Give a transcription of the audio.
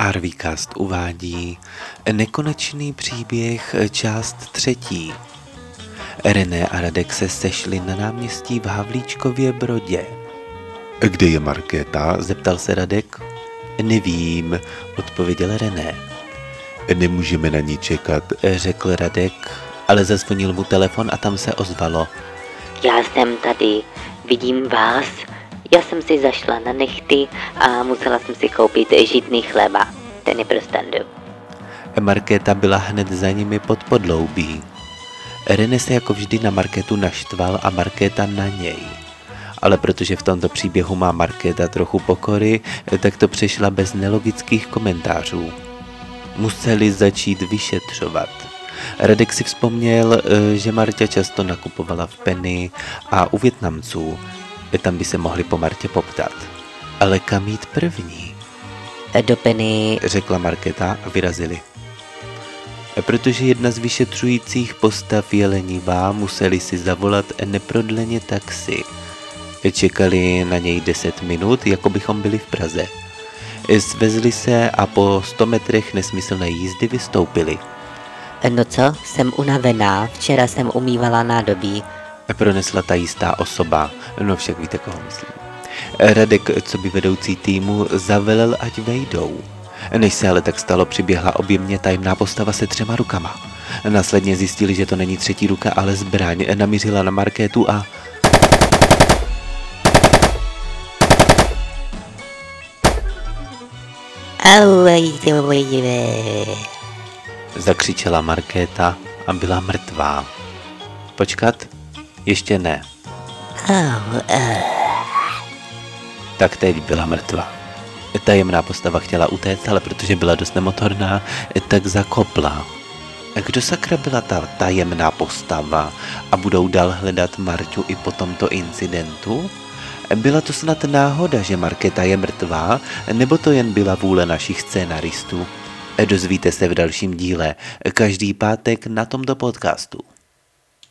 Arvíkast uvádí Nekonečný příběh část třetí. René a Radek se sešli na náměstí v Havlíčkově Brodě. Kde je Markéta? Zeptal se Radek. Nevím, odpověděl René. Nemůžeme na ní čekat, Řekl Radek, ale zazvonil mu telefon a tam se ozvalo. Já jsem tady, vidím vás. Já jsem si zašla na nechty a musela jsem si koupit žitný chleba. Ten je pro standu. Markéta byla hned za nimi pod podloubí. René se jako vždy na Markétu naštval a Markéta na něj. Ale protože v tomto příběhu má Markéta trochu pokory, tak to přešla bez nelogických komentářů. Museli začít vyšetřovat. Radek si vzpomněl, eh, že Marta často nakupovala v Penny a u Větnamců. Tam by se mohli po Martě poptat. Ale kam jít první? Do Penny, řekla Markéta a vyrazili. Protože jedna z vyšetřujících postav je lenivá, museli si zavolat neprodleně taxi. Čekali na něj 10 minut, jako bychom byli v Praze. Svezli se a po 100 metrech nesmyslné jízdy vystoupili. no co, jsem unavená, včera jsem umývala nádobí. Pronesla ta jistá osoba, no však víte, koho myslím. Radek, co by vedoucí týmu, zavelel, ať vejdou. Než se ale tak stalo, přiběhla objemně tajemná postava se třema rukama. Následně zjistili, že to není třetí ruka, ale zbraň. Namířila na Markétu a... Zakřičela Markéta a byla mrtvá. Počkat? Ještě ne. Tak teď byla mrtvá. Tajemná postava chtěla utéct, ale protože byla dost nemotorná, tak zakopla. Kdo sakra byla ta tajemná postava a budou dál hledat Marťu i po tomto incidentu? Byla to snad náhoda, že Markéta je mrtvá, nebo to jen byla vůle našich scénaristů? Dozvíte se v dalším díle, každý pátek na tomto podcastu.